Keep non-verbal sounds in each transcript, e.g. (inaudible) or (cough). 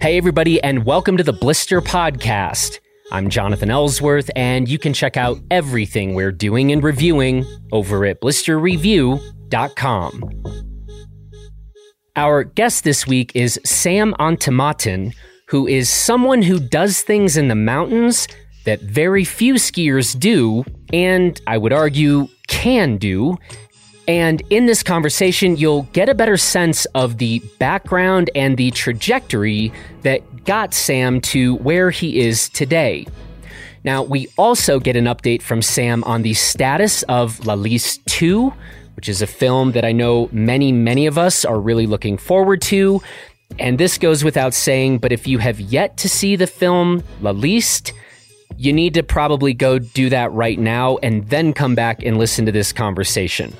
Hey, everybody, and welcome to the Blister Podcast. I'm Jonathan Ellsworth, and you can check out everything we're doing and reviewing over at blisterreview.com. Our guest this week is Sam Anthamatten, who is someone who does things in the mountains that very few skiers do, and I would argue can do. And in this conversation, you'll get a better sense of the background and the trajectory that got Sam to where he is today. Now, we also get an update from Sam on the status of La Liste 2, which is a film that I know many, many of us are really looking forward to. And this goes without saying, but if you have yet to see the film La Liste, you need to probably go do that right now and then come back and listen to this conversation.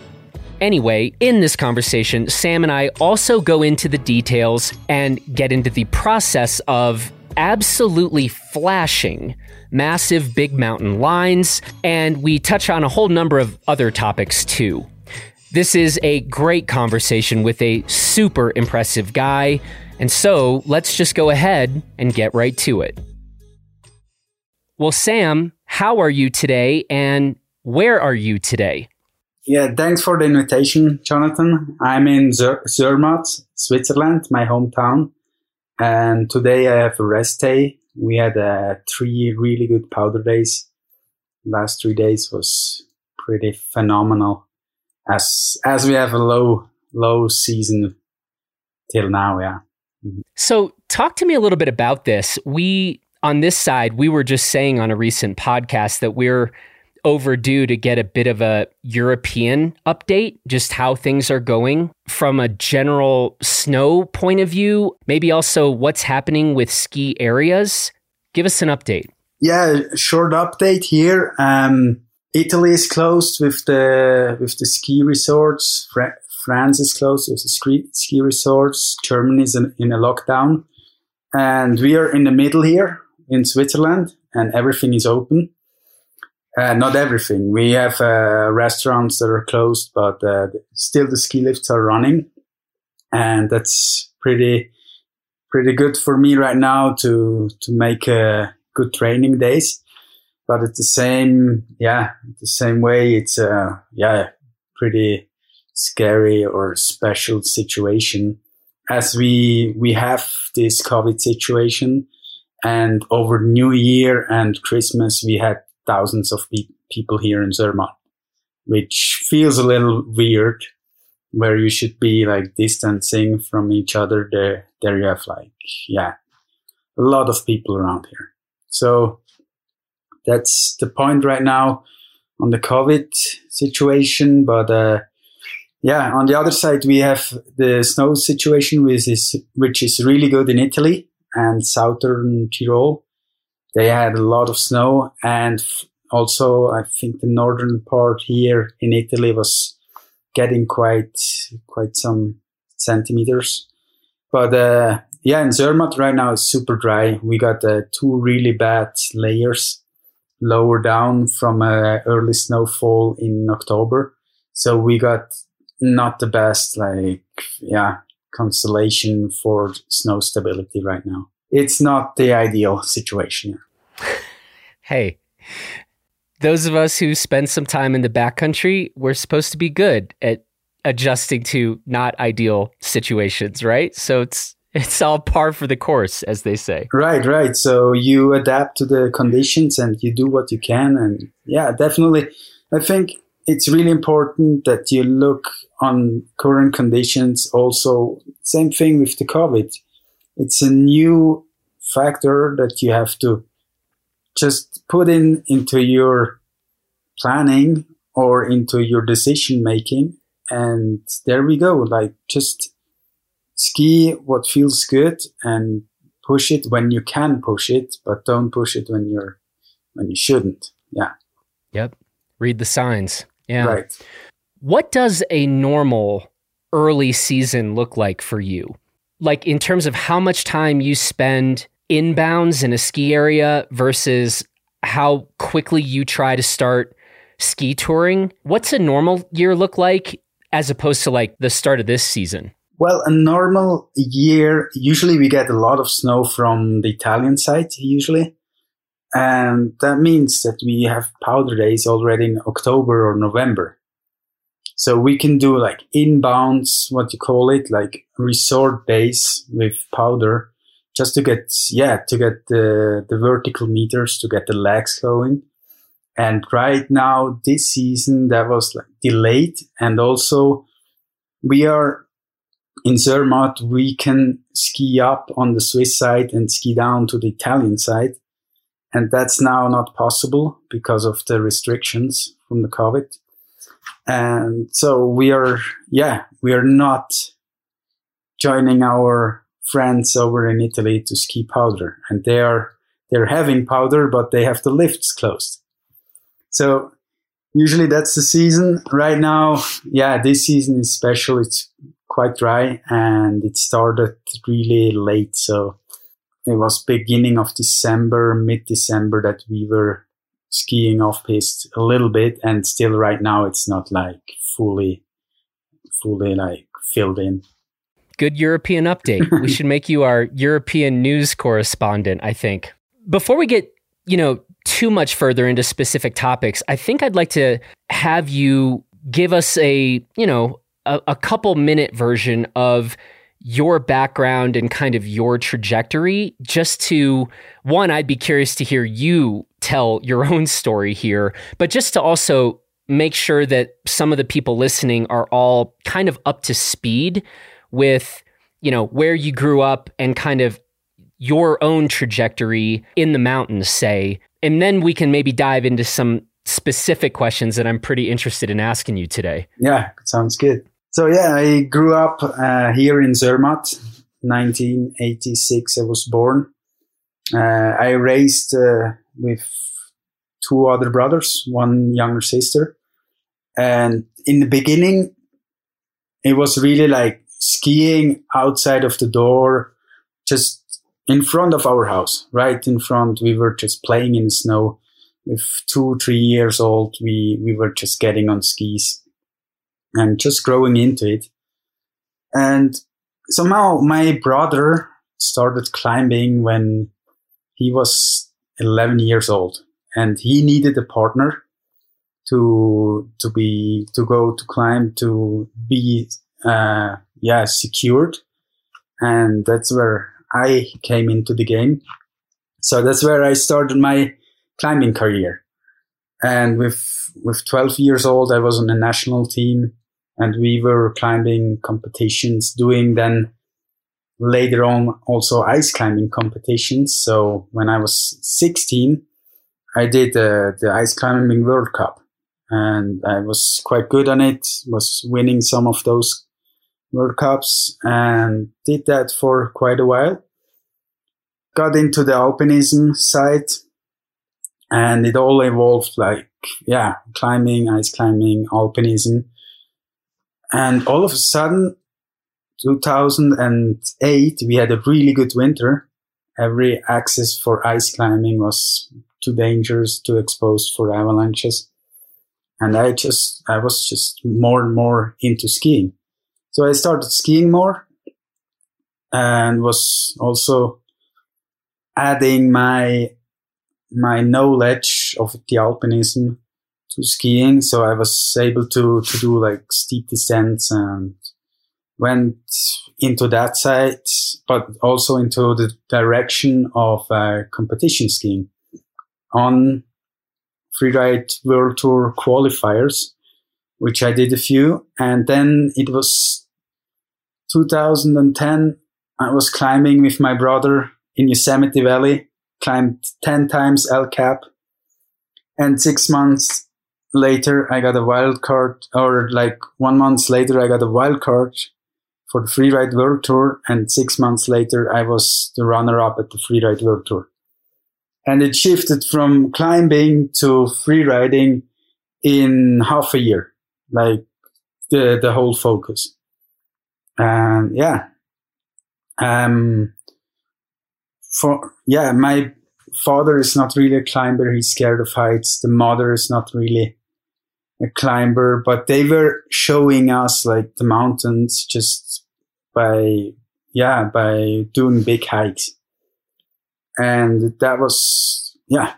Anyway, in this conversation, Sam and I also go into the details and get into the process of absolutely flashing massive big mountain lines, and we touch on a whole number of other topics too. This is a great conversation with a super impressive guy, and so let's just go ahead and get right to it. Well, Sam, how are you today, and where are you today? Yeah, thanks for the invitation, Jonathan. I'm in Zer- Zermatt, Switzerland, my hometown. And today I have a rest day. We had uh, three really good powder days. Last three days was pretty phenomenal. As as we have a low low season till now, yeah. Mm-hmm. So talk to me a little bit about this. We on this side, we were just saying on a recent podcast that we're overdue to get a bit of a European update, just how things are going from a general snow point of view, maybe also what's happening with ski areas. Give us an update. Yeah, short update here. Um, Italy is closed with the with the ski resorts. Fra- France is closed with the ski, ski resorts. Germany is in, in a lockdown, and we are in the middle here in Switzerland, and everything is open. Uh, not everything. We have uh, restaurants that are closed, but uh, still the ski lifts are running, and that's pretty pretty good for me right now to to make uh, good training days. But at the same, yeah, the same way, it's uh, yeah pretty scary or special situation as we we have this COVID situation, and over New Year and Christmas we had thousands of pe- people here in Zermatt, which feels a little weird where you should be like distancing from each other. There, there you have like, yeah, a lot of people around here. So that's the point right now on the COVID situation. But, uh, yeah, on the other side, we have the snow situation, which is, which is really good in Italy and southern Tyrol they had a lot of snow and also I think the northern part here in Italy was getting quite quite some centimeters. But uh, yeah, in Zermatt right now it's super dry. We got uh, two really bad layers lower down from uh, early snowfall in October. So we got not the best like yeah constellation for snow stability right now it's not the ideal situation. hey, those of us who spend some time in the backcountry, we're supposed to be good at adjusting to not ideal situations, right? So it's it's all par for the course, as they say. Right, right. So you adapt to the conditions and you do what you can. And yeah, definitely. I think it's really important that you look on current conditions. Also, same thing with the COVID it's a new factor that you have to just put in into your planning or into your decision making. And there we go like just ski what feels good and push it when you can push it but don't push it when you're when you shouldn't. Yeah. Yep. Read the signs. Yeah. Right. What does a normal early season look like for you like in terms of how much time you spend inbounds in a ski area versus how quickly you try to start ski touring, what's a normal year look like as opposed to like the start of this season? Well, a normal year, usually we get a lot of snow from the Italian side, usually. And that means that we have powder days already in October or November. So we can do like inbounds, what you call it, like resort base with powder just to get, yeah, to get the, the vertical meters, to get the legs going. And right now, this season, that was like delayed. And also we are in Zermatt, we can ski up on the Swiss side and ski down to the Italian side. And that's now not possible because of the restrictions from the COVID. And so we are, yeah, we are not joining our friends over in Italy to ski powder and they are, they're having powder, but they have the lifts closed. So usually that's the season right now. Yeah, this season is special. It's quite dry and it started really late. So it was beginning of December, mid December that we were skiing off piste a little bit. And still right now it's not like fully, fully like filled in. Good European update. we (laughs) should make you our European news correspondent, I think. Before we get, you know, too much further into specific topics, I think I'd like to have you give us a, you know, a, a couple minute version of your background and kind of your trajectory just to one i'd be curious to hear you tell your own story here but just to also make sure that some of the people listening are all kind of up to speed with you know where you grew up and kind of your own trajectory in the mountains say and then we can maybe dive into some specific questions that i'm pretty interested in asking you today yeah sounds good so yeah, I grew up uh, here in Zermatt, 1986. I was born. Uh, I raised uh, with two other brothers, one younger sister, and in the beginning, it was really like skiing outside of the door, just in front of our house, right in front. We were just playing in the snow. With two, three years old, we we were just getting on skis and just growing into it. And somehow my brother started climbing when he was 11 years old and he needed a partner to, to be, to go to climb, to be, uh, yeah, secured. And that's where I came into the game. So that's where I started my climbing career. And with, with 12 years old, I was on a national team and we were climbing competitions, doing then later on also ice climbing competitions. So when I was 16, I did uh, the ice climbing World Cup and I was quite good on it, was winning some of those World Cups and did that for quite a while. Got into the alpinism side and it all evolved like, yeah, climbing, ice climbing, alpinism. And all of a sudden, 2008, we had a really good winter. Every access for ice climbing was too dangerous, too exposed for avalanches. And I just, I was just more and more into skiing. So I started skiing more and was also adding my, my knowledge of the alpinism to skiing. So I was able to, to do like steep descents and went into that side, but also into the direction of uh, competition skiing on freeride world tour qualifiers, which I did a few. And then it was 2010. I was climbing with my brother in Yosemite Valley, climbed 10 times El Cap and six months later, I got a wild card, or like one month later, I got a wild card for the Freeride World Tour, and six months later, I was the runner-up at the Freeride World Tour. And it shifted from climbing to freeriding in half a year, like the the whole focus. And yeah, um, for yeah, my father is not really a climber; he's scared of heights. The mother is not really a climber, but they were showing us like the mountains just by yeah by doing big hikes, and that was yeah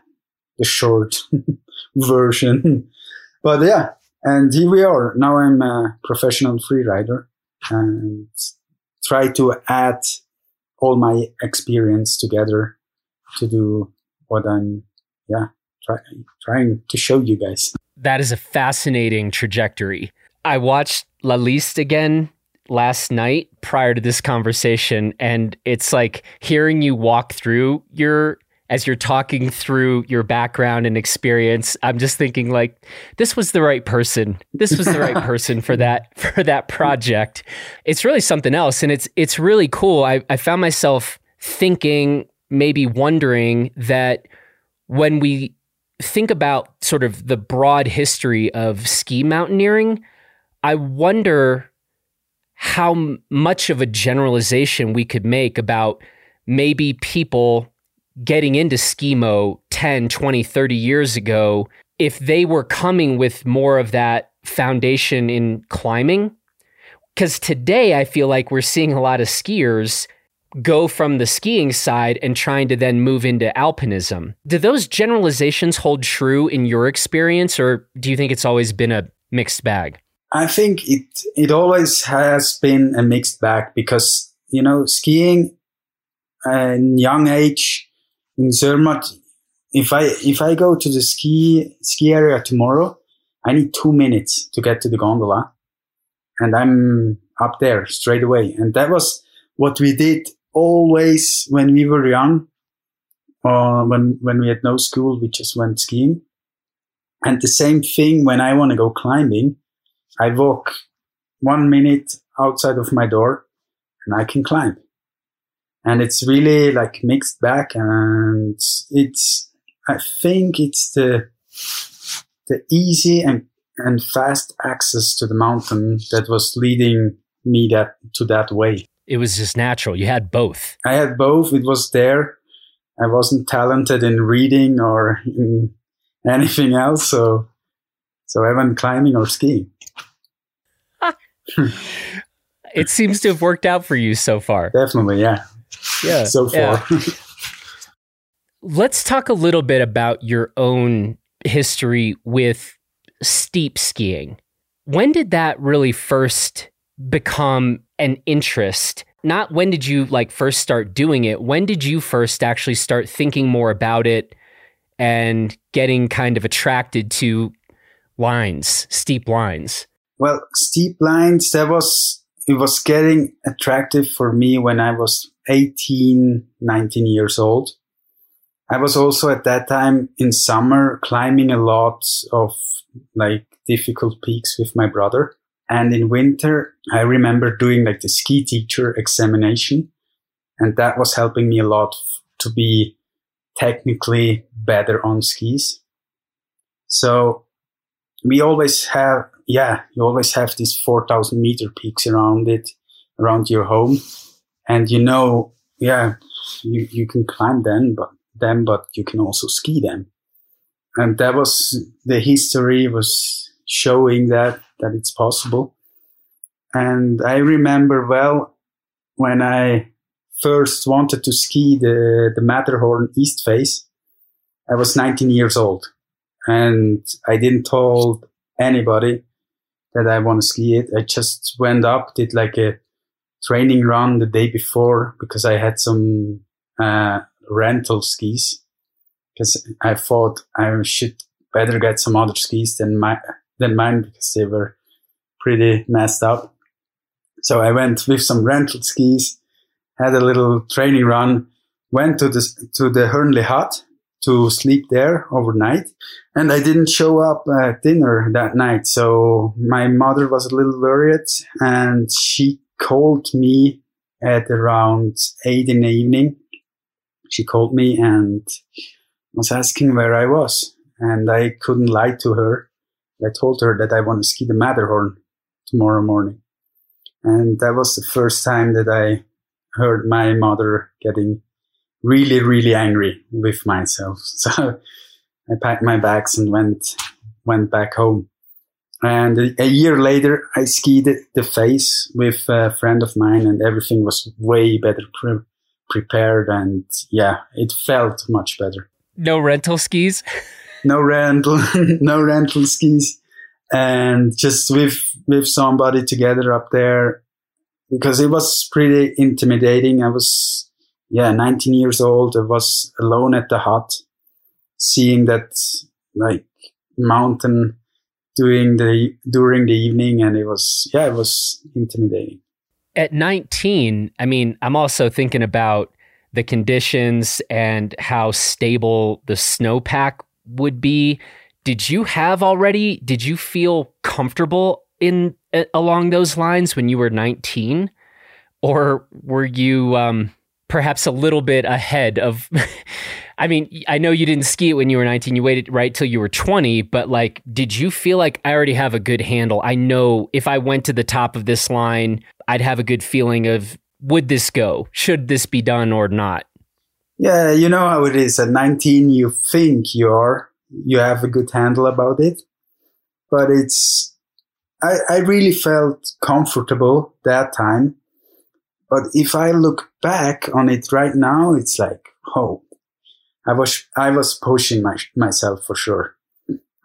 the short (laughs) version. but yeah, and here we are. Now I'm a professional freerider and try to add all my experience together to do what I'm yeah try, trying to show you guys. That is a fascinating trajectory. I watched La Liste again last night prior to this conversation, and it's like hearing you walk through your as you're talking through your background and experience, I'm just thinking like this was the right person. This was the right (laughs) person for that for that project. It's really something else and it's it's really cool. I, I found myself thinking, maybe wondering that when we think about sort of the broad history of ski mountaineering, I wonder how much of a generalization we could make about maybe people getting into skimo 10, 20, 30 years ago, if they were coming with more of that foundation in climbing. Because today I feel like we're seeing a lot of skiers go from the skiing side and trying to then move into alpinism. Do those generalizations hold true in your experience, or do you think it's always been a mixed bag? I think it it always has been a mixed bag because you know skiing in young age in Zermatt, if I if I go to the ski ski area tomorrow, I need two minutes to get to the gondola, and I'm up there straight away. And that was what we did always when we were young. Uh, when when we had no school, we just went skiing. And the same thing when I want to go climbing, I walk one minute outside of my door, and I can climb and it's really like mixed back and it's i think it's the the easy and and fast access to the mountain that was leading me that to that way it was just natural you had both i had both it was there i wasn't talented in reading or in anything else so so i went climbing or skiing (laughs) it seems to have worked out for you so far definitely yeah yeah. So far. Yeah. (laughs) Let's talk a little bit about your own history with steep skiing. When did that really first become an interest? Not when did you like first start doing it? When did you first actually start thinking more about it and getting kind of attracted to lines, steep lines? Well, steep lines, that was it was getting attractive for me when I was 18, 19 years old. I was also at that time in summer climbing a lot of like difficult peaks with my brother. And in winter, I remember doing like the ski teacher examination. And that was helping me a lot to be technically better on skis. So we always have, yeah, you always have these 4,000 meter peaks around it, around your home and you know, yeah, you, you can climb them, but them, but you can also ski them. And that was the history was showing that, that it's possible. And I remember well when I first wanted to ski the, the Matterhorn East Face, I was 19 years old and I didn't told anybody that I want to ski it. I just went up, did like a training run the day before because I had some uh, rental skis because I thought I should better get some other skis than my than mine because they were pretty messed up. So I went with some rental skis, had a little training run, went to the to the Hörnli hut to sleep there overnight, and I didn't show up at dinner that night. So my mother was a little worried, and she called me at around eight in the evening. She called me and was asking where I was. And I couldn't lie to her. I told her that I want to ski the Matterhorn tomorrow morning. And that was the first time that I heard my mother getting really, really angry with myself. (laughs) So I packed my bags and went, went back home. And a year later, I skied the face with a friend of mine, and everything was way better pre- prepared. And yeah, it felt much better. No rental skis. (laughs) no rental, (laughs) no rental skis, and just with with somebody together up there because it was pretty intimidating. I was yeah 19 years old. I was alone at the hut, seeing that like mountain during the during the evening and it was yeah it was intimidating at 19 i mean i'm also thinking about the conditions and how stable the snowpack would be did you have already did you feel comfortable in along those lines when you were 19 or were you um, perhaps a little bit ahead of (laughs) I mean, I know you didn't ski it when you were 19. You waited right till you were 20, but like, did you feel like I already have a good handle? I know if I went to the top of this line, I'd have a good feeling of would this go? Should this be done or not? Yeah, you know how it is. At 19, you think you're, you have a good handle about it, but it's, I, I really felt comfortable that time. But if I look back on it right now, it's like, oh, I was I was pushing my, myself for sure.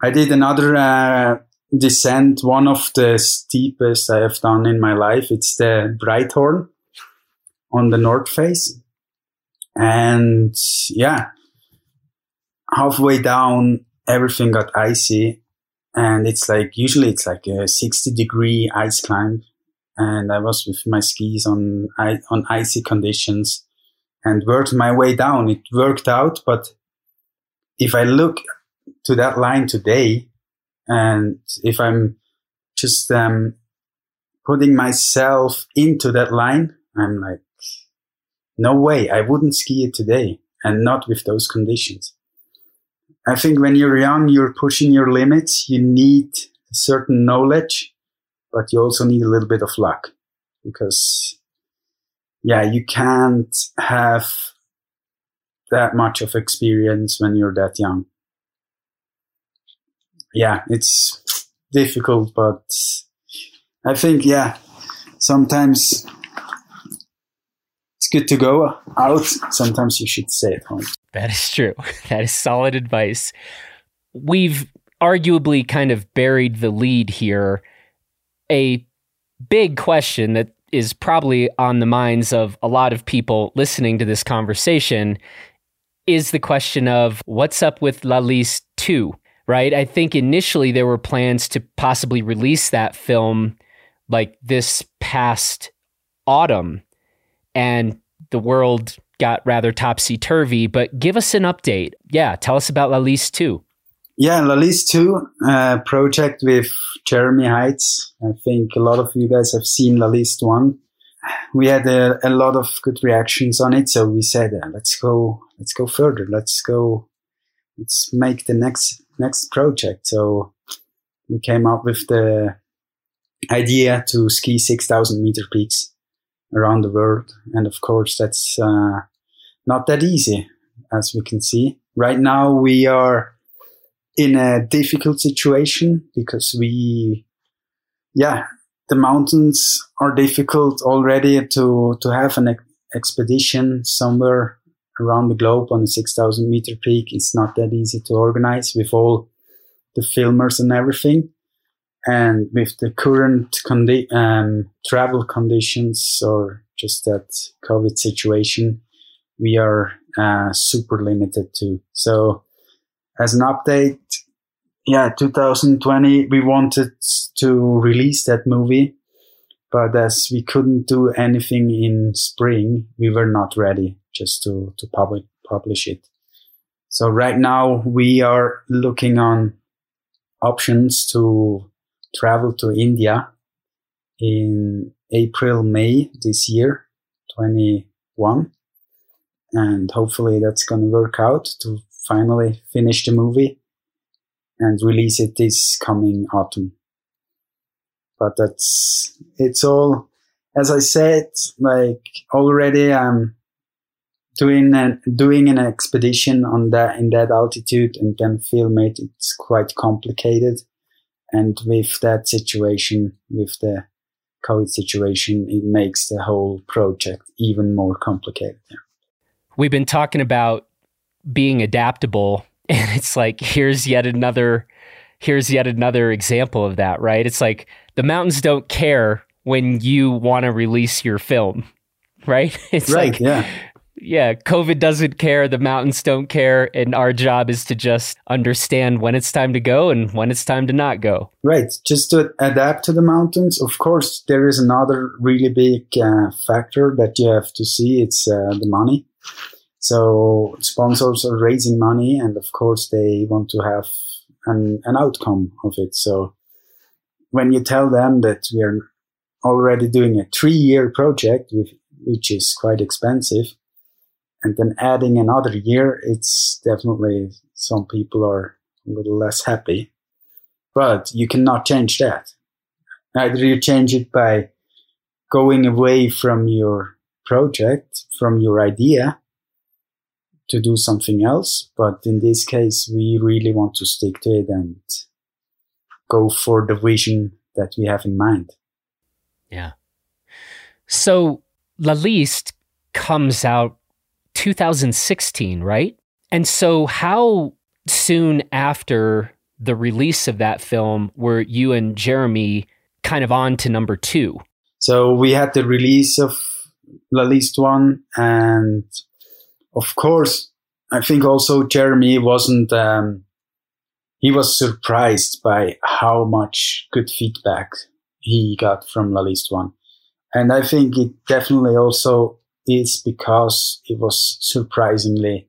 I did another uh, descent, one of the steepest I have done in my life. It's the Breithorn on the north face, and yeah, halfway down, everything got icy, and it's like usually it's like a sixty degree ice climb, and I was with my skis on on icy conditions and worked my way down. It worked out, but if I look to that line today, and if I'm just um, putting myself into that line, I'm like, no way, I wouldn't ski it today, and not with those conditions. I think when you're young, you're pushing your limits. You need a certain knowledge, but you also need a little bit of luck because yeah, you can't have that much of experience when you're that young. Yeah, it's difficult, but I think, yeah, sometimes it's good to go out. Sometimes you should stay at home. That is true. (laughs) That is solid advice. We've arguably kind of buried the lead here. A big question that is probably on the minds of a lot of people listening to this conversation is the question of what's up with La Liste 2, right? I think initially there were plans to possibly release that film like this past autumn, and the world got rather topsy turvy. But give us an update. Yeah, tell us about La Liste 2. Yeah, La Liste 2 uh, project with Jeremy Heitz. I think a lot of you guys have seen La Liste 1. We had a, a lot of good reactions on it, so we said, uh, let's go, let's go further. Let's go, let's make the next next project. So we came up with the idea to ski 6,000 meter peaks around the world, and of course that's uh, not that easy, as we can see. Right now we are in a difficult situation because we, yeah, the mountains are difficult already to, to have an ex- expedition somewhere around the globe on a 6,000 meter peak. It's not that easy to organize with all the filmers and everything. And with the current condi- um, travel conditions or just that COVID situation, we are uh, super limited too. So as an update, yeah, 2020, we wanted to release that movie, but as we couldn't do anything in spring, we were not ready just to, to public, publish it. So right now we are looking on options to travel to India in April, May this year, 21. And hopefully that's going to work out to finally finish the movie and release it this coming autumn. But that's, it's all, as I said, like already I'm doing an, doing an expedition on that, in that altitude and then film it. It's quite complicated. And with that situation, with the COVID situation, it makes the whole project even more complicated. We've been talking about being adaptable, (laughs) and it's like here's yet another here's yet another example of that, right? It's like the mountains don't care when you want to release your film, (laughs) right? It's right, like yeah yeah, COVID doesn't care, the mountains don't care, and our job is to just understand when it's time to go and when it's time to not go. Right, just to adapt to the mountains. Of course, there is another really big uh, factor that you have to see. It's uh, the money. So sponsors are raising money, and of course, they want to have an, an outcome of it. So when you tell them that we are already doing a three-year project, which is quite expensive and then adding another year, it's definitely some people are a little less happy. But you cannot change that. Either you change it by going away from your project, from your idea to do something else. But in this case, we really want to stick to it and go for the vision that we have in mind. Yeah. So La Liste comes out 2016, right? And so, how soon after the release of that film were you and Jeremy kind of on to number two? So, we had the release of La Liste one, and of course, I think also Jeremy wasn't, um, he was surprised by how much good feedback he got from La Liste one. And I think it definitely also is because it was surprisingly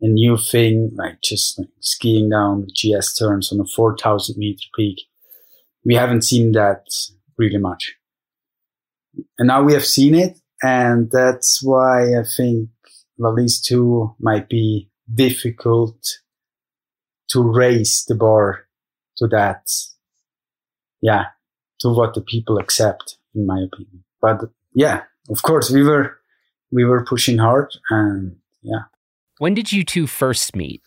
a new thing, like just like skiing down GS turns on a 4,000 meter peak. We haven't seen that really much. And now we have seen it. And that's why I think La Liste 2 might be difficult to raise the bar to that. Yeah. To what the people accept, in my opinion. But yeah, of course, we were we were pushing hard and yeah. When did you two first meet?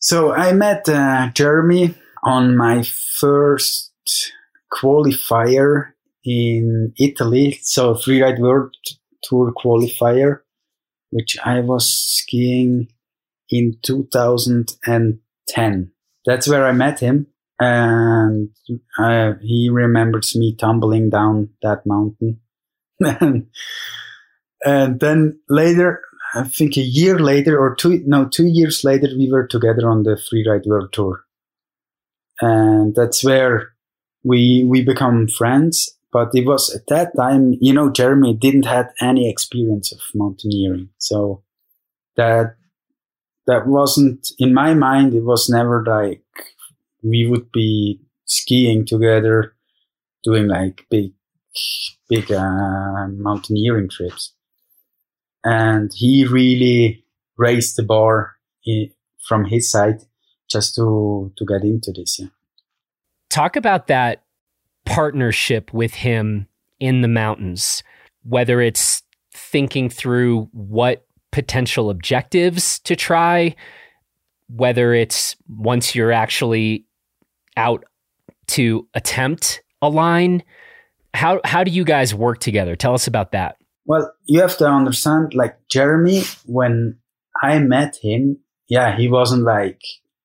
So I met uh, Jeremy on my first qualifier in Italy. So freeride world tour qualifier, which I was skiing in 2010. That's where I met him. And uh, he remembers me tumbling down that mountain. (laughs) And then later, I think a year later or two, no, two years later, we were together on the Freeride World Tour. And that's where we, we become friends. But it was at that time, you know, Jeremy didn't have any experience of mountaineering. So that, that wasn't, in my mind, it was never like we would be skiing together, doing like big, big uh, mountaineering trips and he really raised the bar in, from his side just to to get into this. Yeah. Talk about that partnership with him in the mountains, whether it's thinking through what potential objectives to try, whether it's once you're actually out to attempt a line. How how do you guys work together? Tell us about that. Well, you have to understand, like Jeremy, when I met him, yeah, he wasn't like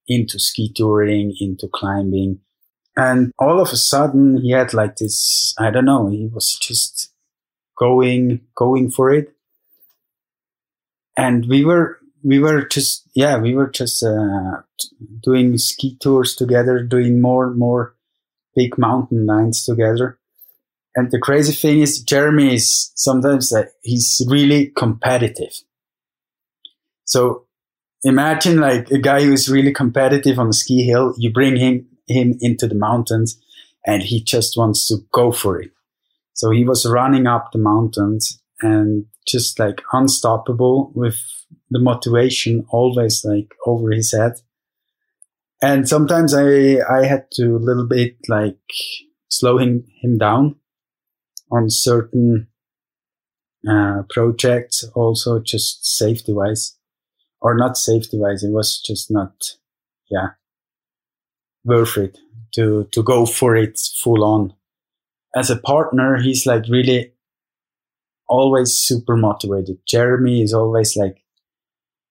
into ski touring, into climbing. And all of a sudden he had like this, I don't know, he was just going, going for it. And we were, we were just, yeah, we were just, uh, doing ski tours together, doing more and more big mountain lines together. And the crazy thing is, Jeremy is sometimes uh, he's really competitive. So imagine like a guy who's really competitive on a ski hill. You bring him, him into the mountains and he just wants to go for it. So he was running up the mountains and just like unstoppable with the motivation always like over his head. And sometimes I, I had to a little bit like slow him, him down on certain uh, projects, also just safety wise, or not safety wise. It was just not, yeah, worth it to to go for it full on. As a partner, he's like really always super motivated. Jeremy is always like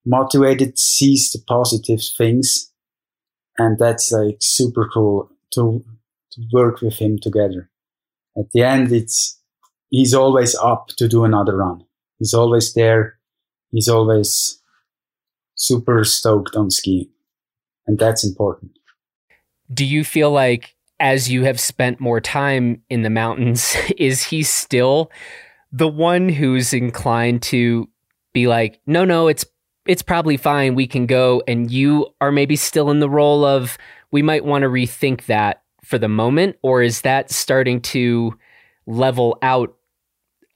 motivated, sees the positive things, and that's like super cool to to work with him together. At the end, it's he's always up to do another run. He's always there. He's always super stoked on skiing, and that's important. Do you feel like as you have spent more time in the mountains, (laughs) is he still the one who's inclined to be like, no, no, it's it's probably fine. We can go. And you are maybe still in the role of we might want to rethink that for the moment, or is that starting to level out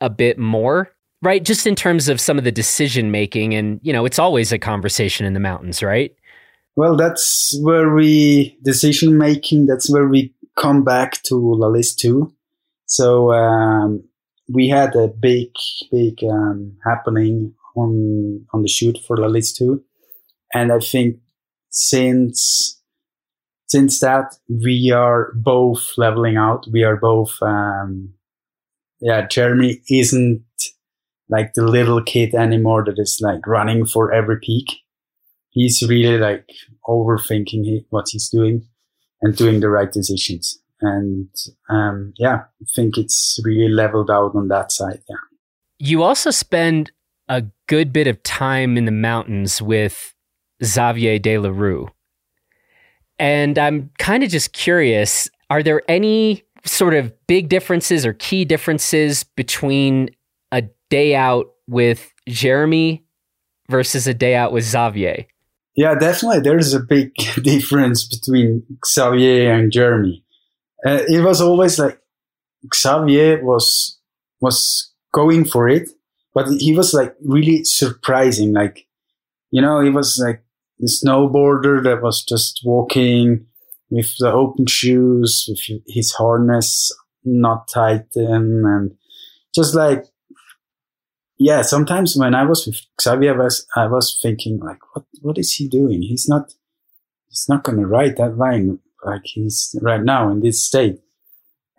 a bit more? Right, just in terms of some of the decision making, and you know, it's always a conversation in the mountains, right? Well, that's where we decision making. That's where we come back to La Liste 2. So um, we had a big, big um, happening on on the shoot for La Liste 2, and I think since since that we are both leveling out. We are both, um, yeah. Jeremy isn't like the little kid anymore that is like running for every peak he's really like overthinking what he's doing and doing the right decisions. And um, yeah, I think it's really leveled out on that side. Yeah. You also spend a good bit of time in the mountains with Xavier de la Rue. And I'm kind of just curious are there any sort of big differences or key differences between a day out with Jeremy versus a day out with Xavier? Yeah, definitely. There's a big (laughs) difference between Xavier and Jeremy. Uh, it was always like Xavier was was going for it, but he was like really surprising. Like, you know, he was like the snowboarder that was just walking with the open shoes, with his harness not tightened, and just like yeah, sometimes when I was with Xavier, I was, I was thinking like, what, what is he doing? He's not, he's not going to ride that line like he's right now in this state.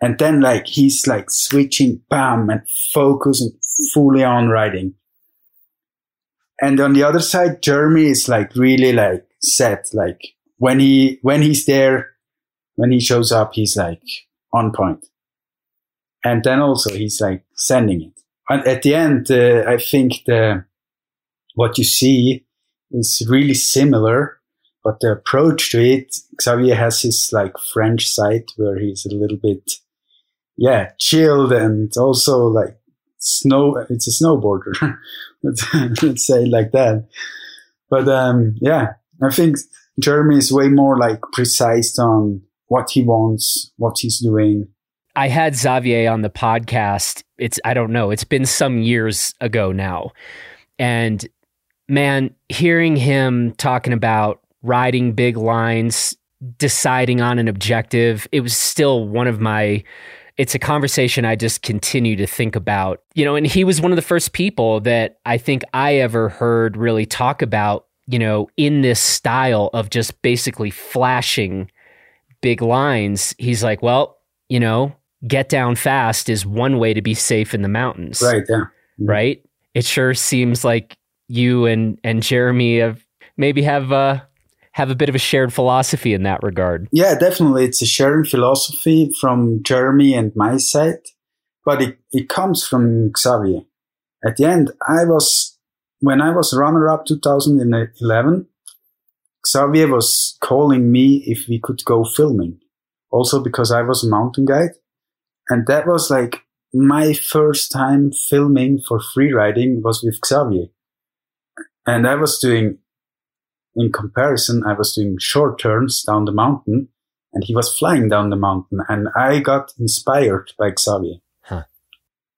And then like, he's like switching, bam, and focus and fully on riding. And on the other side, Jeremy is like really like set. Like when he, when he's there, when he shows up, he's like on point. And then also he's like sending it and at the end, uh, I think the what you see is really similar, but the approach to it, Xavier has his like French side where he's a little bit, yeah, chilled and also like snow. It's a snowboarder, (laughs) let's say like that. But um, yeah, I think Jeremy is way more like precise on what he wants, what he's doing, I had Xavier on the podcast. It's I don't know. It's been some years ago now. And man, hearing him talking about riding big lines, deciding on an objective, it was still one of my it's a conversation I just continue to think about. You know, and he was one of the first people that I think I ever heard really talk about, you know, in this style of just basically flashing big lines. He's like, well, you know, get down fast is one way to be safe in the mountains. Right. Yeah. Mm-hmm. Right. It sure seems like you and and Jeremy have maybe have uh have a bit of a shared philosophy in that regard. Yeah, definitely. It's a shared philosophy from Jeremy and my side, but it, it comes from Xavier. At the end, I was, when I was runner up 2011, Xavier was calling me if we could go filming. Also because I was a mountain guide and that was like my first time filming for free riding was with Xavier. And I was doing, in comparison, I was doing short turns down the mountain and he was flying down the mountain and I got inspired by Xavier. Huh.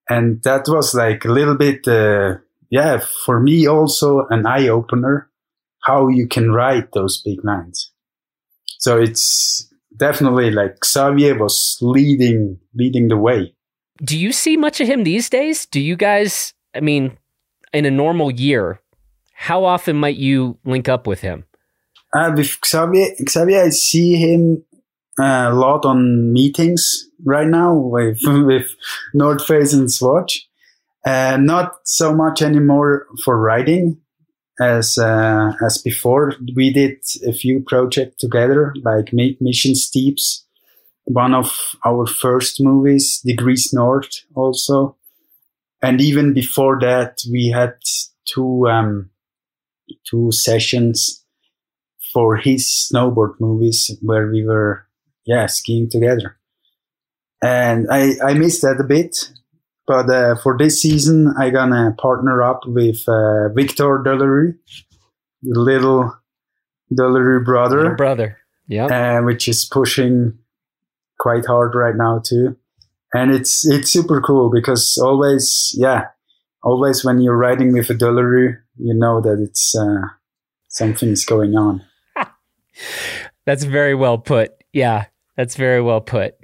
And that was like a little bit, uh, yeah, for me also an eye opener how you can ride those big lines. So it's, definitely like Xavier was leading leading the way. Do you see much of him these days? Do you guys I mean in a normal year, how often might you link up with him? Uh, with Xavier, Xavier, I see him a lot on meetings right now with, (laughs) with North Face and Swatch. Uh, not so much anymore for riding as uh, as before. We did a few projects together, like Mission Steeps, one of our first movies, Degrees North, also, and even before that, we had two um, two sessions for his snowboard movies where we were yeah skiing together, and I I missed that a bit but uh, for this season, I gonna partner up with uh, Victor de Le Rue, the little de Le Rue brother. Little brother, yeah. Uh, which is pushing quite hard right now too, and it's it's super cool because always, yeah, always when you're riding with a de Le Rue, you know that it's uh, something's going on. (laughs) that's very well put. Yeah, that's very well put.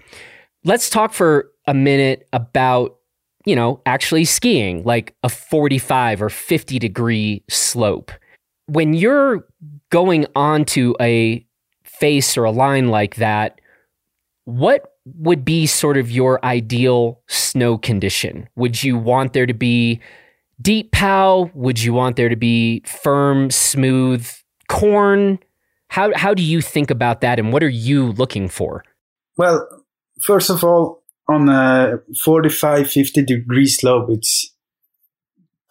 Let's talk for a minute about you know, actually skiing like a 45 or 50 degree slope. When you're going onto a face or a line like that, what would be sort of your ideal snow condition? Would you want there to be deep pow? Would you want there to be firm, smooth corn? How how do you think about that and what are you looking for? Well, first of all, on a 45, 50 degree slope, it's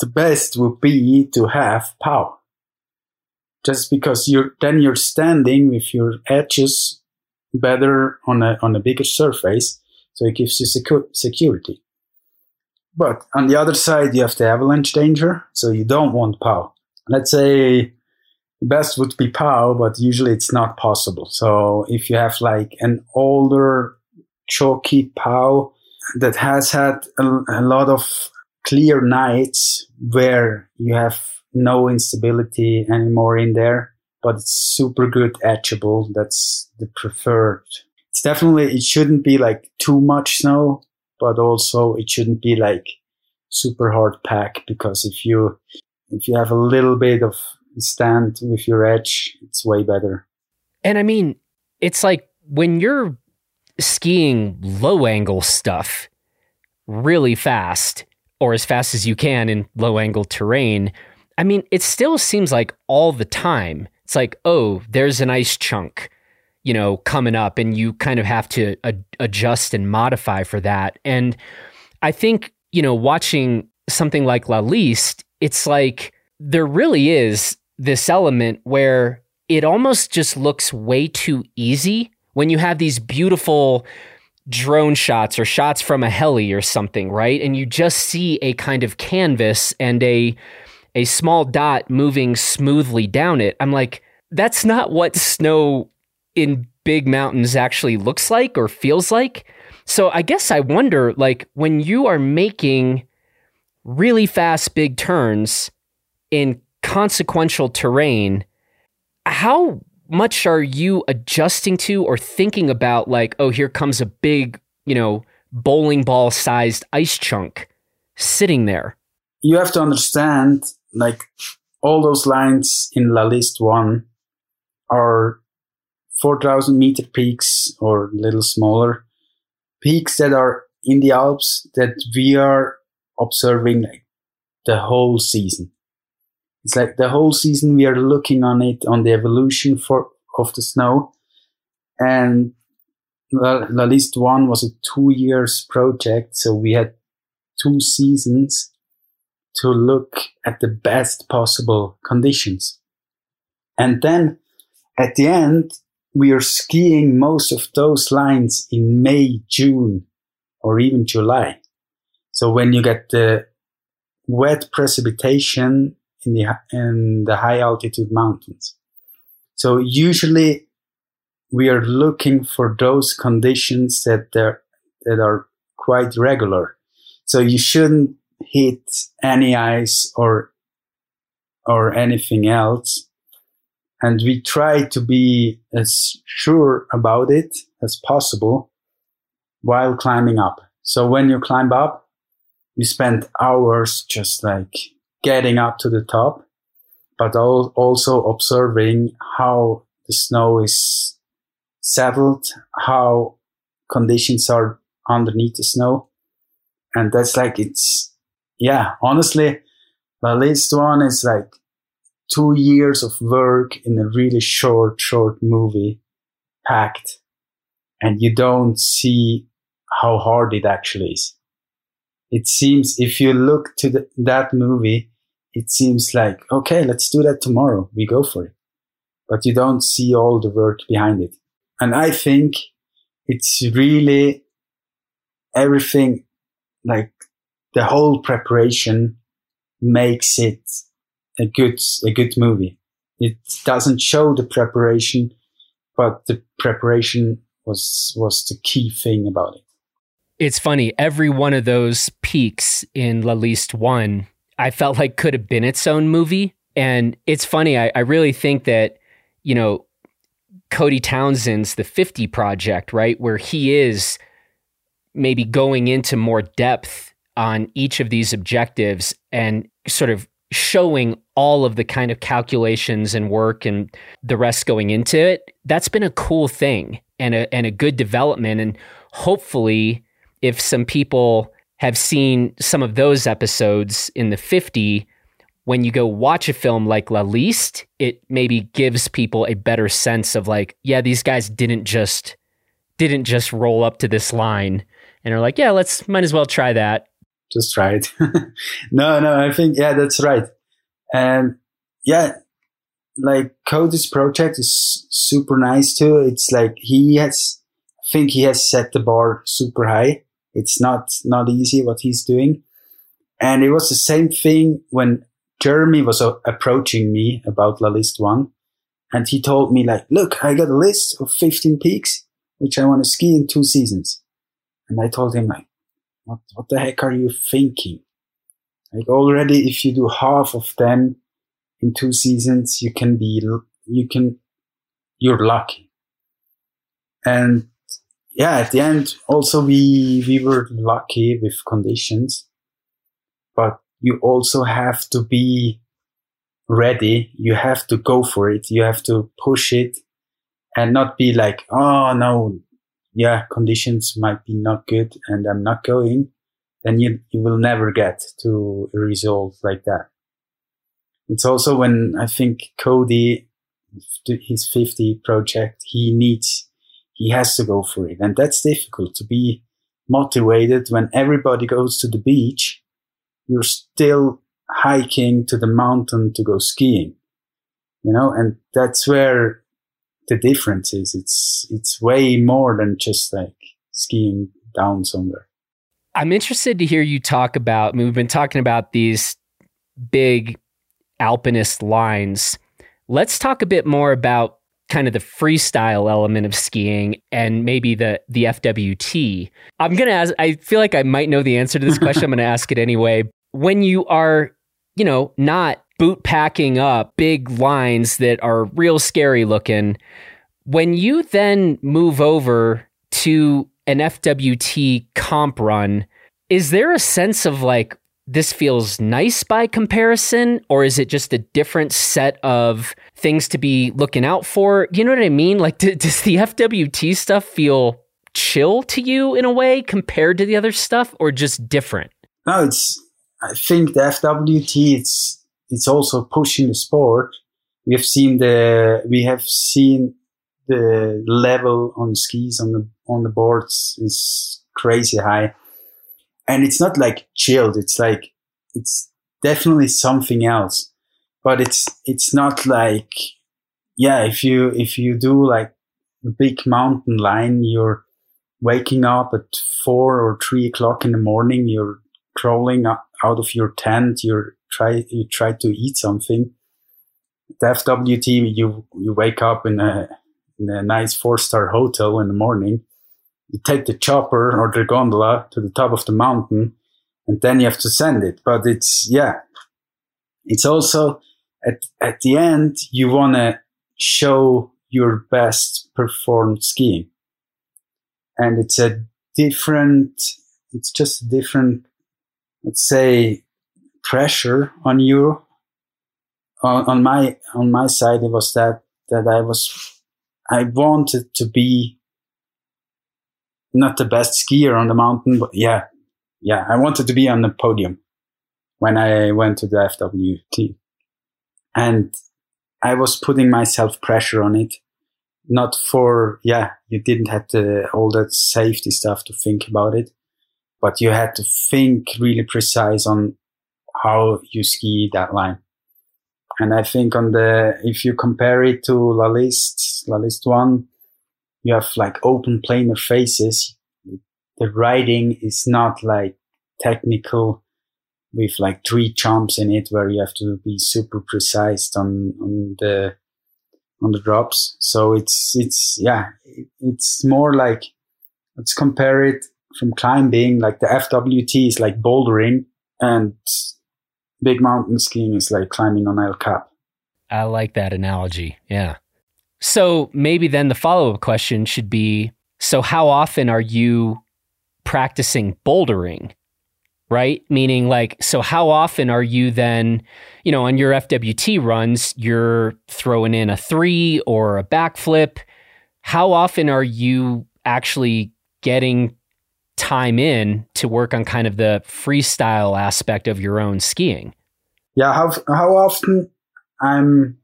the best would be to have pow. Just because you're, then you're standing with your edges better on a, on a bigger surface. So it gives you secu- security. But on the other side, you have the avalanche danger. So you don't want pow. Let's say best would be pow, but usually it's not possible. So if you have like an older chalky POW that has had a, a lot of clear nights where you have no instability anymore in there, but it's super good etchable. That's the preferred. It's definitely, it shouldn't be like too much snow, but also it shouldn't be like super hard pack because if you, if you have a little bit of stand with your edge, it's way better. And I mean, it's like when you're skiing low angle stuff really fast or as fast as you can in low angle terrain, I mean, it still seems like all the time. It's like, oh, there's an ice chunk, you know, coming up, and you kind of have to ad- adjust and modify for that. And I think, you know, watching something like La Liste, it's like there really is this element where it almost just looks way too easy when you have these beautiful drone shots or shots from a heli or something, right? And you just see a kind of canvas and a a small dot moving smoothly down it. I'm like, that's not what snow in big mountains actually looks like or feels like. So I guess I wonder like when you are making really fast big turns in consequential terrain, how much are you adjusting to or thinking about like, oh, here comes a big, you know, bowling ball sized ice chunk sitting there? You have to understand, like, all those lines in La Liste 1 are 4,000 meter peaks or a little smaller peaks that are in the Alps that we are observing the whole season. It's like the whole season we are looking on it on the evolution for of the snow, and La, La Liste One was a two years project, so we had two seasons to look at the best possible conditions, and then at the end we are skiing most of those lines in May, June, or even July. So when you get the wet precipitation in the in the high altitude mountains. So usually we are looking for those conditions that that are quite regular. So you shouldn't hit any ice or or anything else. And we try to be as sure about it as possible while climbing up. So when you climb up, you spend hours just like getting up to the top, but also observing how the snow is settled how conditions are underneath the snow. And that's like, it's, yeah, honestly, the list one is like two years of work in a really short, short movie packed. And you don't see how hard it actually is. It seems if you look to the, that movie, it seems like, okay, let's do that tomorrow. We go for it. But you don't see all the work behind it. And I think it's really everything like the whole preparation makes it a good, a good movie. It doesn't show the preparation, but the preparation was, was the key thing about it. It's funny. Every one of those peaks in La Liste one, I felt like could have been its own movie. And it's funny. I, I really think that, you know, Cody Townsend's The 50 Project, right? Where he is maybe going into more depth on each of these objectives and sort of showing all of the kind of calculations and work and the rest going into it. That's been a cool thing and a, and a good development. And hopefully, if some people have seen some of those episodes in the 50, when you go watch a film like La Liste, it maybe gives people a better sense of like, yeah, these guys didn't just didn't just roll up to this line and are like, yeah, let's might as well try that. Just try it. (laughs) no, no, I think yeah, that's right. And yeah, like Cody's project is super nice too. It's like he has I think he has set the bar super high it's not, not easy what he's doing. And it was the same thing when Jeremy was uh, approaching me about La Liste One. And he told me like, look, I got a list of 15 peaks, which I want to ski in two seasons. And I told him like, what, what the heck are you thinking? Like already, if you do half of them in two seasons, you can be, you can, you're lucky. And yeah, at the end, also we, we were lucky with conditions, but you also have to be ready. You have to go for it. You have to push it and not be like, Oh no, yeah, conditions might be not good and I'm not going. Then you, you will never get to a result like that. It's also when I think Cody, his 50 project, he needs he has to go for it. And that's difficult to be motivated when everybody goes to the beach. You're still hiking to the mountain to go skiing, you know, and that's where the difference is. It's, it's way more than just like skiing down somewhere. I'm interested to hear you talk about, I mean, we've been talking about these big alpinist lines. Let's talk a bit more about kind of the freestyle element of skiing and maybe the the FWT. I'm going to ask I feel like I might know the answer to this (laughs) question. I'm going to ask it anyway. When you are, you know, not boot packing up big lines that are real scary looking, when you then move over to an FWT comp run, is there a sense of like this feels nice by comparison, or is it just a different set of things to be looking out for? You know what I mean? Like, (laughs) does the FWT stuff feel chill to you in a way compared to the other stuff, or just different? No, it's. I think the FWT it's it's also pushing the sport. We have seen the we have seen the level on skis on the on the boards is crazy high and it's not like chilled. It's like, it's definitely something else, but it's, it's not like, yeah, if you, if you do like a big mountain line, you're waking up at four or three o'clock in the morning, you're crawling out of your tent, you're try, you try to eat something. The FWT, you, you wake up in a, in a nice four star hotel in the morning you take the chopper or the gondola to the top of the mountain and then you have to send it. But it's, yeah, it's also at, at the end, you want to show your best performed skiing. And it's a different, it's just a different, let's say, pressure on you. On, on my, on my side, it was that, that I was, I wanted to be not the best skier on the mountain, but yeah, yeah, I wanted to be on the podium when I went to the FWT. And I was putting myself pressure on it. Not for, yeah, you didn't have to, all that safety stuff to think about it, but you had to think really precise on how you ski that line. And I think on the, if you compare it to La Liste, La Liste one, you have like open planar faces. The riding is not like technical with like three jumps in it where you have to be super precise on, on the, on the drops. So it's, it's, yeah, it's more like, let's compare it from climbing, like the FWT is like bouldering and big mountain skiing is like climbing on El Cap. I like that analogy. Yeah. So maybe then the follow up question should be so, how often are you practicing bouldering? Right? Meaning, like, so how often are you then, you know, on your FWT runs, you're throwing in a three or a backflip? How often are you actually getting time in to work on kind of the freestyle aspect of your own skiing? Yeah, how how often I'm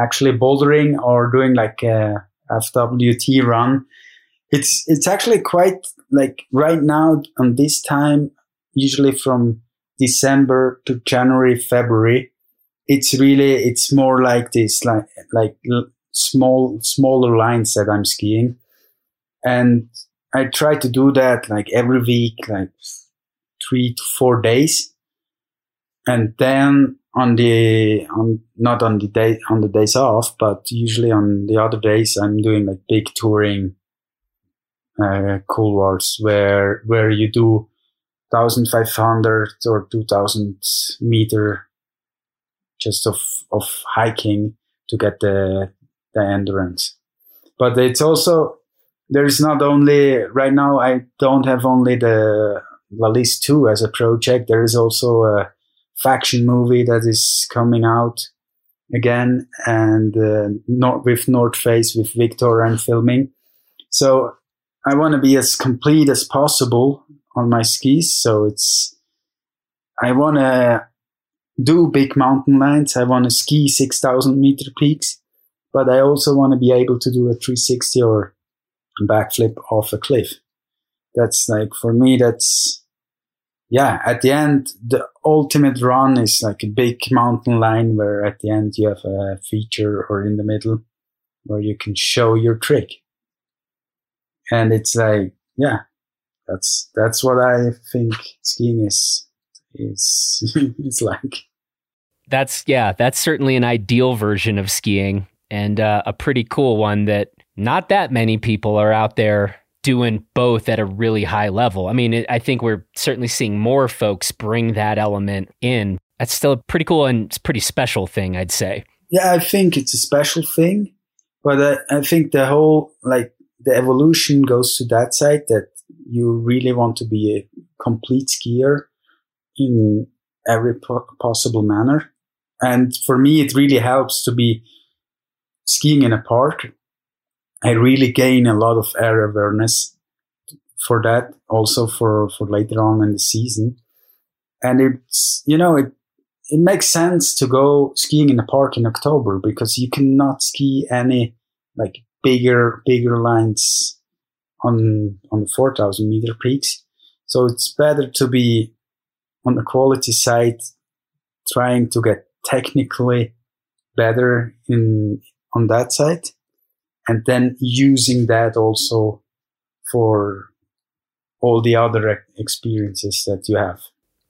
actually bouldering or doing like a FWT run. It's it's actually quite like right now on this time, usually from December to January, February. It's really it's more like this like like small smaller lines that I'm skiing, and I try to do that like every week, like three to four days. And then on the, on, not on the day, on the days off, but usually on the other days, I'm doing like big touring, uh, couloirs where, where you do 1500 or 2000 meter just of, of hiking to get the, the endurance. But it's also, there's not only right now I don't have only the La Liste 2 as a project. There is also a faction movie that is coming out again and uh, not with North Face with Victor and filming. So I want to be as complete as possible on my skis. So it's, I want to do big mountain lines. I want to ski 6,000 meter peaks, but I also want to be able to do a 360 or backflip off a cliff. That's like, for me, that's, yeah, at the end, the ultimate run is like a big mountain line where at the end you have a feature or in the middle where you can show your trick. And it's like, yeah, that's, that's what I think skiing is, is, (laughs) is like. That's, yeah, that's certainly an ideal version of skiing and uh, a pretty cool one that not that many people are out there doing both at a really high level. I mean, I think we're certainly seeing more folks bring that element in. That's still a pretty cool and pretty special thing, I'd say. Yeah, I think it's a special thing, but I, I think the whole like the evolution goes to that side that you really want to be a complete skier in every po- possible manner. And for me, it really helps to be skiing in a park I really gain a lot of area awareness for that also for, for later on in the season. And it's, you know, it, it makes sense to go skiing in the park in October because you cannot ski any like bigger, bigger lines on, on the 4000 meter peaks. So it's better to be on the quality side, trying to get technically better in, on that side and then using that also for all the other experiences that you have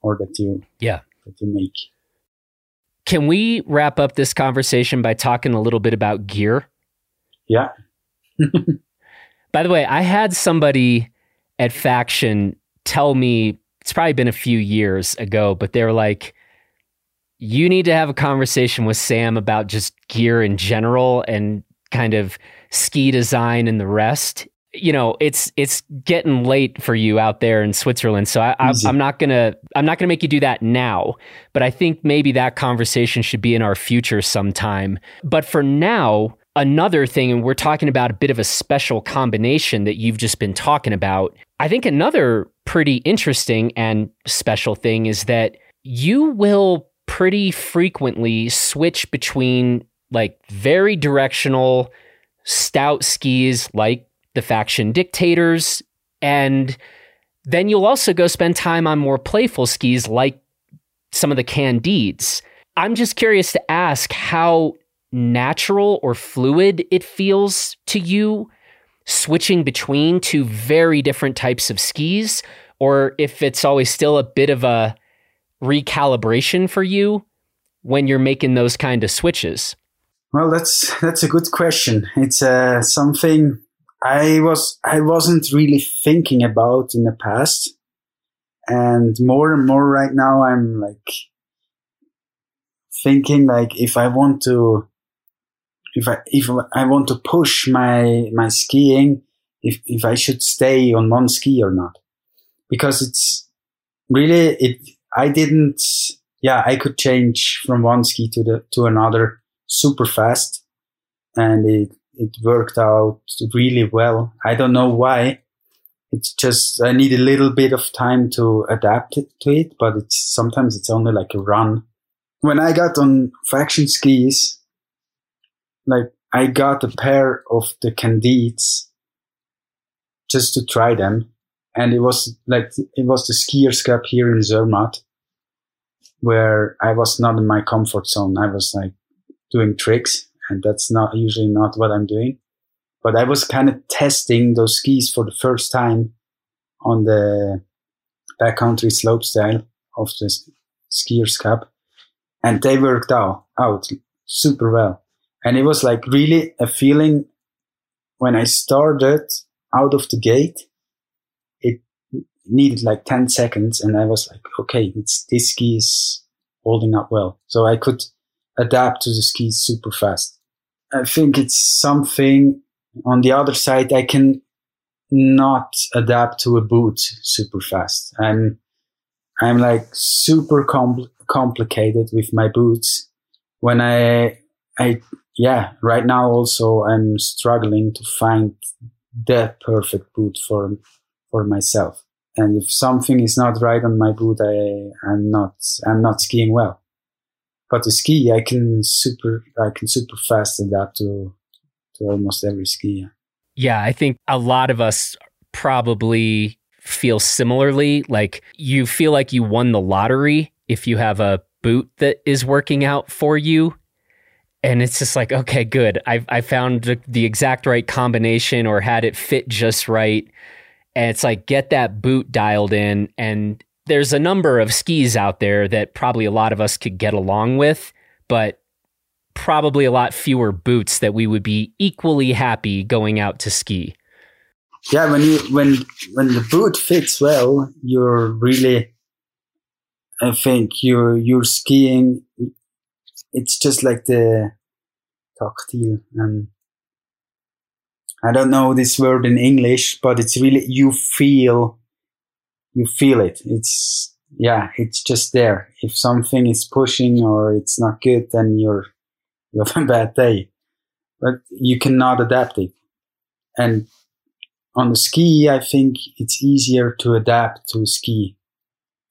or that you yeah. that you make. Can we wrap up this conversation by talking a little bit about gear? Yeah. (laughs) By the way i had somebody at faction tell me it's probably been a few years ago but they're like you need to have a conversation with sam about just gear in general and kind of ski design and the rest you know it's it's getting late for you out there in Switzerland so I, I, I'm not gonna I'm not gonna make you do that now but I think maybe that conversation should be in our future sometime but for now another thing, and we're talking about a bit of a special combination that you've just been talking about. I think another pretty interesting and special thing is that you will pretty frequently switch between like very directional, stout skis like the faction dictators, and then you'll also go spend time on more playful skis like some of the Candides. I'm just curious to ask how natural or fluid it feels to you switching between two very different types of skis, or if it's always still a bit of a recalibration for you when you're making those kind of switches? Well, that's that's a good question. It's uh, something I was I wasn't really thinking about in the past, and more and more right now I'm like thinking like if I want to if I if I want to push my my skiing if if I should stay on one ski or not. Because it's really it I didn't yeah I could change from one ski to the to another super fast and it it worked out really well I don't know why it's just I need a little bit of time to adapt it to it but it's sometimes it's only like a run when I got on faction skis like I got a pair of the Candides just to try them. And it was like, it was the skiers cup here in Zermatt where I was not in my comfort zone. I was like doing tricks and that's not usually not what I'm doing. But I was kind of testing those skis for the first time on the backcountry slope style of the skiers cup and they worked out, out super well. And it was like really a feeling when I started out of the gate, it needed like 10 seconds. And I was like, okay, it's, this ski is holding up well. So I could adapt to the skis super fast. I think it's something on the other side. I can not adapt to a boot super fast. I'm, I'm like super compl- complicated with my boots. When I, I yeah, right now also I'm struggling to find the perfect boot for for myself. And if something is not right on my boot, I I'm not I'm not skiing well. But the ski, I can super I can super fast adapt to to almost every ski. Yeah, I think a lot of us probably feel similarly. Like you feel like you won the lottery if you have a boot that is working out for you and it's just like okay good i i found the, the, exact right combination or had it fit just right and it's like get that boot dialed in and there's a number of skis out there that probably a lot of us could get along with but probably a lot fewer boots that we would be equally happy going out to ski yeah when you when when the boot fits well you're really i think you're you're skiing it's just like the tactile. Um, I don't know this word in English, but it's really you feel, you feel it. It's yeah, it's just there. If something is pushing or it's not good, then you're (laughs) you have a bad day. But you cannot adapt it. And on the ski, I think it's easier to adapt to a ski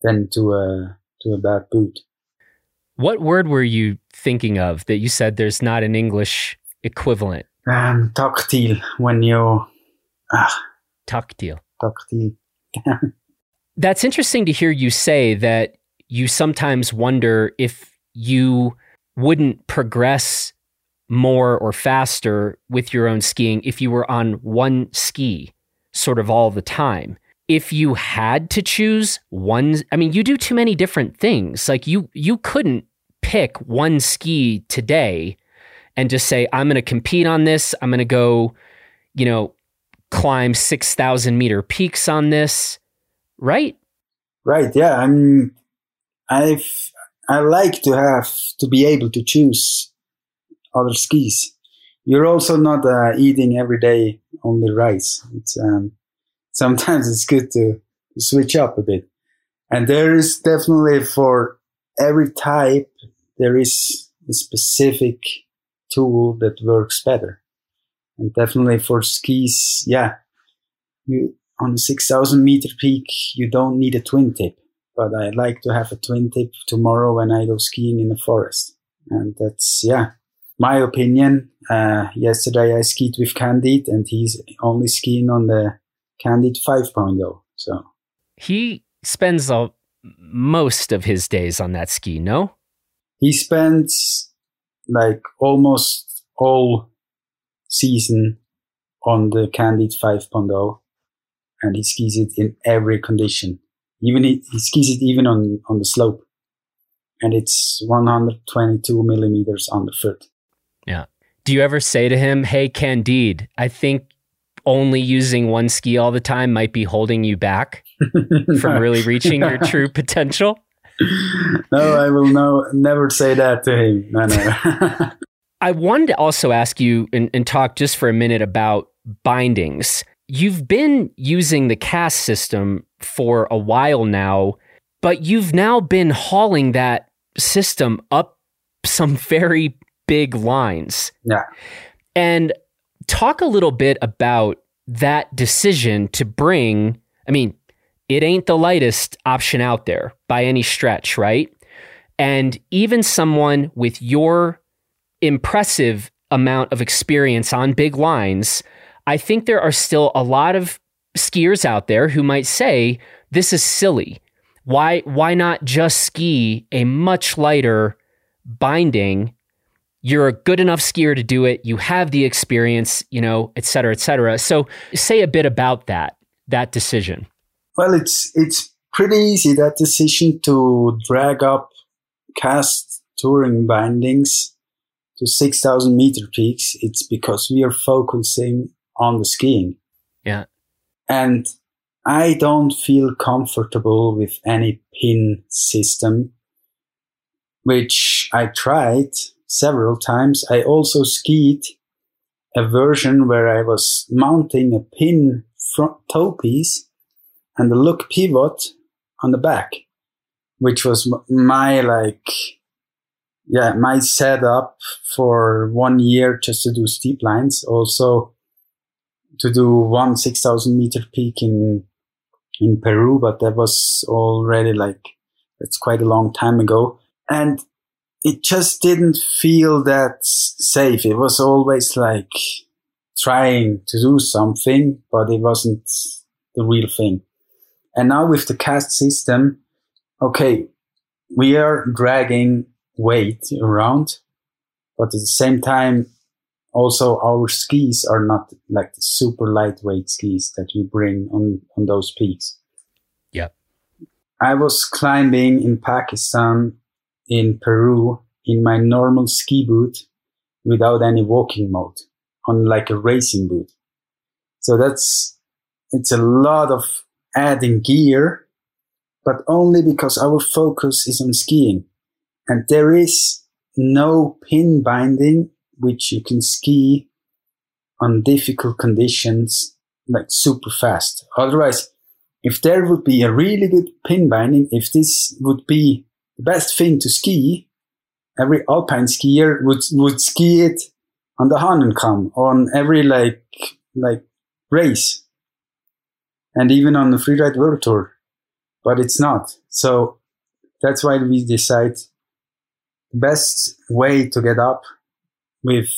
than to a to a bad boot. What word were you thinking of that you said there's not an English equivalent? Um, tactile, when you. Ah, tactile. Tactile. (laughs) That's interesting to hear you say that you sometimes wonder if you wouldn't progress more or faster with your own skiing if you were on one ski sort of all the time if you had to choose one i mean you do too many different things like you you couldn't pick one ski today and just say, I'm going to compete on this. I'm going to go, you know, climb 6,000 meter peaks on this. Right? Right. Yeah. I'm, I've, I like to have to be able to choose other skis. You're also not uh, eating every day only rice. It's, um, (laughs) sometimes it's good to switch up a bit. And there is definitely for every type, there is a specific tool that works better. And definitely for skis, yeah, you on a 6000 meter peak, you don't need a twin tip, but I like to have a twin tip tomorrow when I go skiing in the forest. And that's, yeah, my opinion. Uh, yesterday I skied with Candide and he's only skiing on the Candide 5.0. So he spends a, most of his days on that ski, no? He spends like almost all season on the Candide 5.0 and he skis it in every condition. Even he, he skis it even on, on the slope and it's 122 millimeters underfoot. Yeah. Do you ever say to him, Hey, Candide, I think only using one ski all the time might be holding you back (laughs) from really reaching your (laughs) true potential? No, I will no, never say that to him. No, no. (laughs) I wanted to also ask you and, and talk just for a minute about bindings. You've been using the cast system for a while now, but you've now been hauling that system up some (laughs) very big lines. Yeah. And talk a little bit about that decision to bring, I mean, it ain't the lightest option out there by any stretch, right? And even someone with your impressive amount of experience on big lines, I think there are still a lot of skiers out there who might say, this is silly. Why, why not just ski a much lighter binding? You're a good enough skier to do it. You have the experience, you know, et cetera, et cetera. So say a bit about that, that decision. Well, it's, it's pretty easy, that decision to drag up cast touring bindings to 6,000 meter peaks, it's because we are focusing on the skiing. Yeah. And I don't feel comfortable with any pin system, which I tried several times. I also skied a version where I was mounting a pin front toe piece and a look pivot on the back, which was my like yeah, my setup for one year just to do steep lines, also to do one 6,000 meter peak in, in Peru, but that was already like, it's quite a long time ago. And it just didn't feel that safe. It was always like trying to do something, but it wasn't the real thing. And now with the cast system, okay, we are dragging weight around, but at the same time, also our skis are not like the super lightweight skis that we bring on, on those peaks. Yeah. I was climbing in Pakistan, in Peru, in my normal ski boot without any walking mode on like a racing boot. So that's, it's a lot of adding gear, but only because our focus is on skiing. And there is no pin binding which you can ski on difficult conditions like super fast. Otherwise, if there would be a really good pin binding, if this would be the best thing to ski, every alpine skier would would ski it on the Hahnenkamm on every like like race, and even on the freeride world tour. But it's not. So that's why we decide the best way to get up with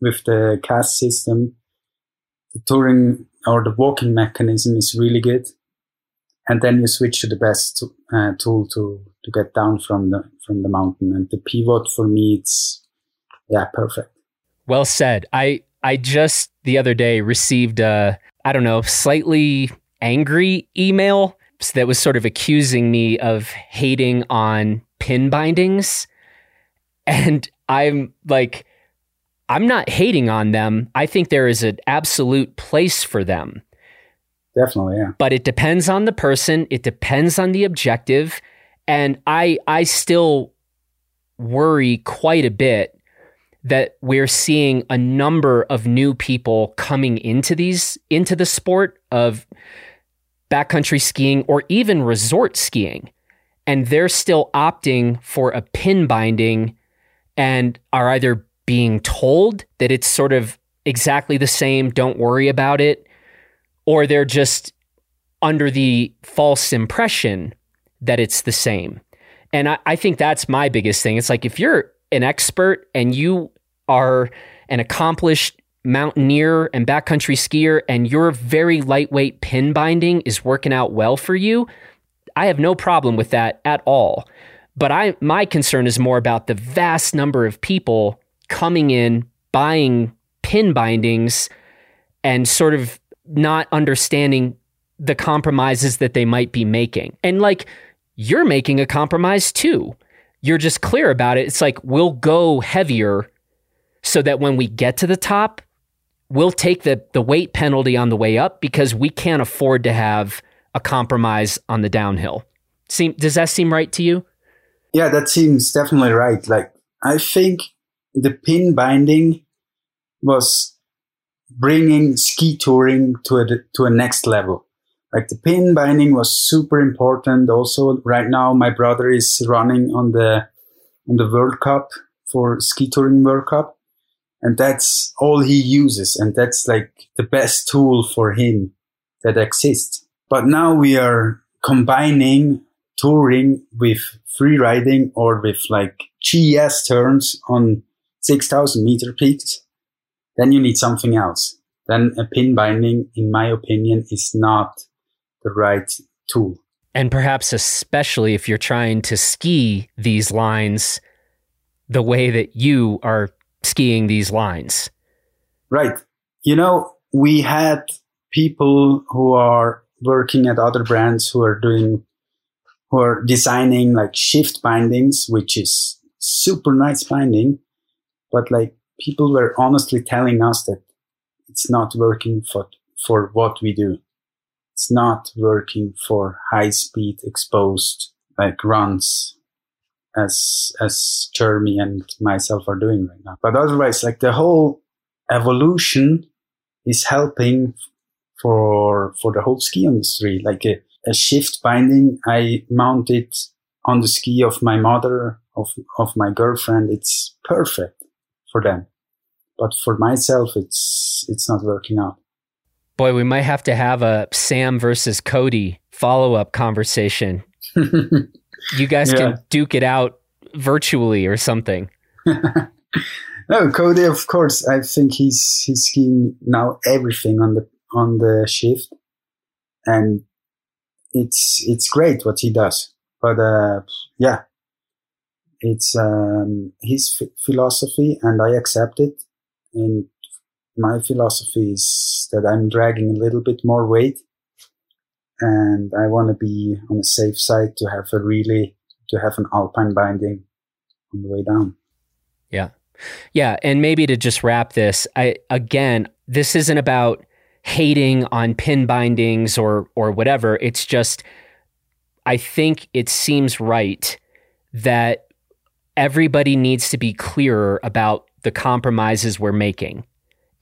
with the cast system, the touring or the walking mechanism is really good, and then you switch to the best uh, tool to to get down from the from the mountain. And the pivot for me, it's yeah, perfect. Well said. I I just the other day received a I don't know slightly angry email that was sort of accusing me of hating on pin bindings. And I'm like, I'm not hating on them. I think there is an absolute place for them. Definitely, yeah. But it depends on the person, it depends on the objective. And I I still worry quite a bit that we're seeing a number of new people coming into these into the sport of backcountry skiing or even resort skiing and they're still opting for a pin binding and are either being told that it's sort of exactly the same, don't worry about it, or they're just under the false impression that it's the same. And I, I think that's my biggest thing. It's like if you're an expert and you are an accomplished mountaineer and backcountry skier and your very lightweight pin binding is working out well for you, I have no problem with that at all. But I my concern is more about the vast number of people coming in buying pin bindings and sort of not understanding the compromises that they might be making. And like you're making a compromise too. You're just clear about it. It's like we'll go heavier so that when we get to the top, we'll take the the weight penalty on the way up because we can't afford to have a compromise on the downhill. Seem does that seem right to you? Yeah, that seems definitely right. Like I think the pin binding was bringing ski touring to a to a next level. Like the pin binding was super important. Also, right now my brother is running on the on the World Cup for ski touring World Cup, and that's all he uses, and that's like the best tool for him that exists. But now we are combining touring with free riding or with like GS turns on 6000 meter peaks, then you need something else. Then a pin binding, in my opinion, is not the right tool. And perhaps especially if you're trying to ski these lines the way that you are skiing these lines. Right. You know, we had people who are working at other brands who are doing, who are designing like shift bindings, which is super nice binding. But like people were honestly telling us that it's not working for, for what we do. It's not working for high speed exposed like runs as as Jeremy and myself are doing right now. But otherwise, like the whole evolution is helping for for the whole ski industry. Like a, a shift binding, I mounted on the ski of my mother, of of my girlfriend. It's perfect for them, but for myself, it's it's not working out. Boy, we might have to have a Sam versus Cody follow up conversation. (laughs) you guys yeah. can duke it out virtually or something. (laughs) no, Cody, of course. I think he's he's skiing now everything on the on the shift, and it's it's great what he does. But uh, yeah, it's um, his f- philosophy, and I accept it. And my philosophy is that I'm dragging a little bit more weight and I want to be on the safe side to have a really to have an alpine binding on the way down. Yeah. Yeah, and maybe to just wrap this, I again, this isn't about hating on pin bindings or or whatever. It's just I think it seems right that everybody needs to be clearer about the compromises we're making.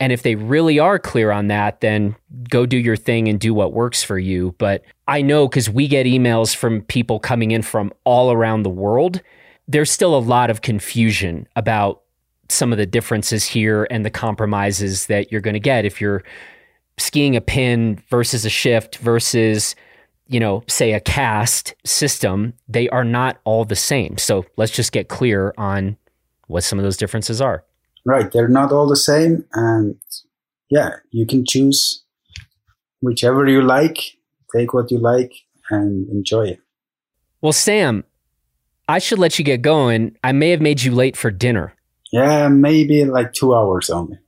And if they really are clear on that, then go do your thing and do what works for you. But I know because we get emails from people coming in from all around the world, there's still a lot of confusion about some of the differences here and the compromises that you're going to get if you're skiing a pin versus a shift versus you know say a cast system they are not all the same. So let's just get clear on what some of those differences are. Right they're not all the same and yeah you can choose whichever you like take what you like and enjoy it. Well sam i should let you get going. I may have made you late for dinner. Yeah maybe like two hours only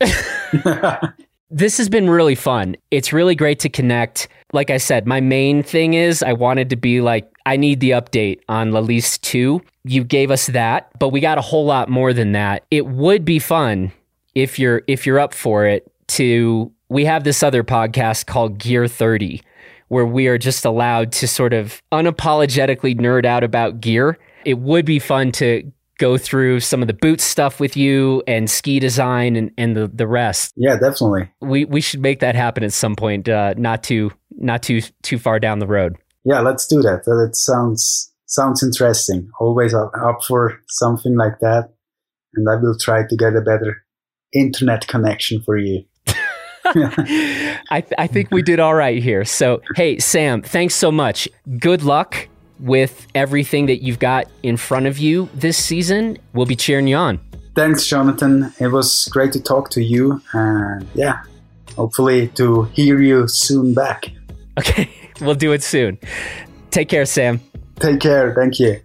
(laughs) (laughs) this has been really fun it's really great to connect like i said my main thing is i wanted to be like I need the update on La Liste 2. You gave us that, but we got a whole lot more than that. It would be fun if you're if you're up for it to we have this other podcast called Gear 30 where we are just allowed to sort of unapologetically nerd out about gear. It would be fun to go through some of the boot stuff with you and ski design and, and the, the rest. Yeah, definitely. We we should make that happen at some point, uh, not too not too too far down the road yeah, let's do that. That sounds sounds interesting. Always up, for something like that. and I will try to get a better internet connection for you. (laughs) (laughs) I, th- I think we did all right here. So, hey, Sam, thanks so much. Good luck with everything that you've got in front of you this season. We'll be cheering you on. Thanks, Jonathan. It was great to talk to you. And yeah, hopefully to hear you soon back. (laughs) Okay, we'll do it soon. Take care, Sam. Take care. Thank you.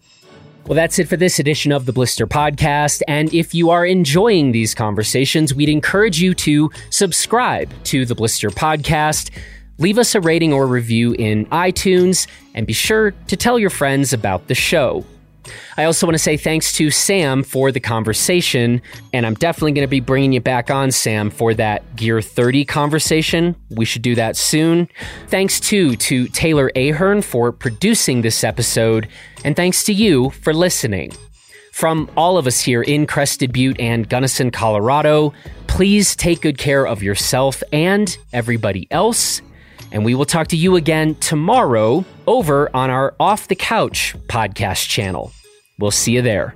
Well, that's it for this edition of the Blister Podcast. And if you are enjoying these conversations, we'd encourage you to subscribe to the Blister Podcast, leave us a rating or review in iTunes, and be sure to tell your friends about the show. I also want to say thanks to Sam for the conversation, and I'm definitely going to be bringing you back on, Sam, for that Gear 30 conversation. We should do that soon. Thanks too to Taylor Ahern for producing this episode, and thanks to you for listening. From all of us here in Crested Butte and Gunnison, Colorado, please take good care of yourself and everybody else. And we will talk to you again tomorrow over on our Off the Couch podcast channel. We'll see you there.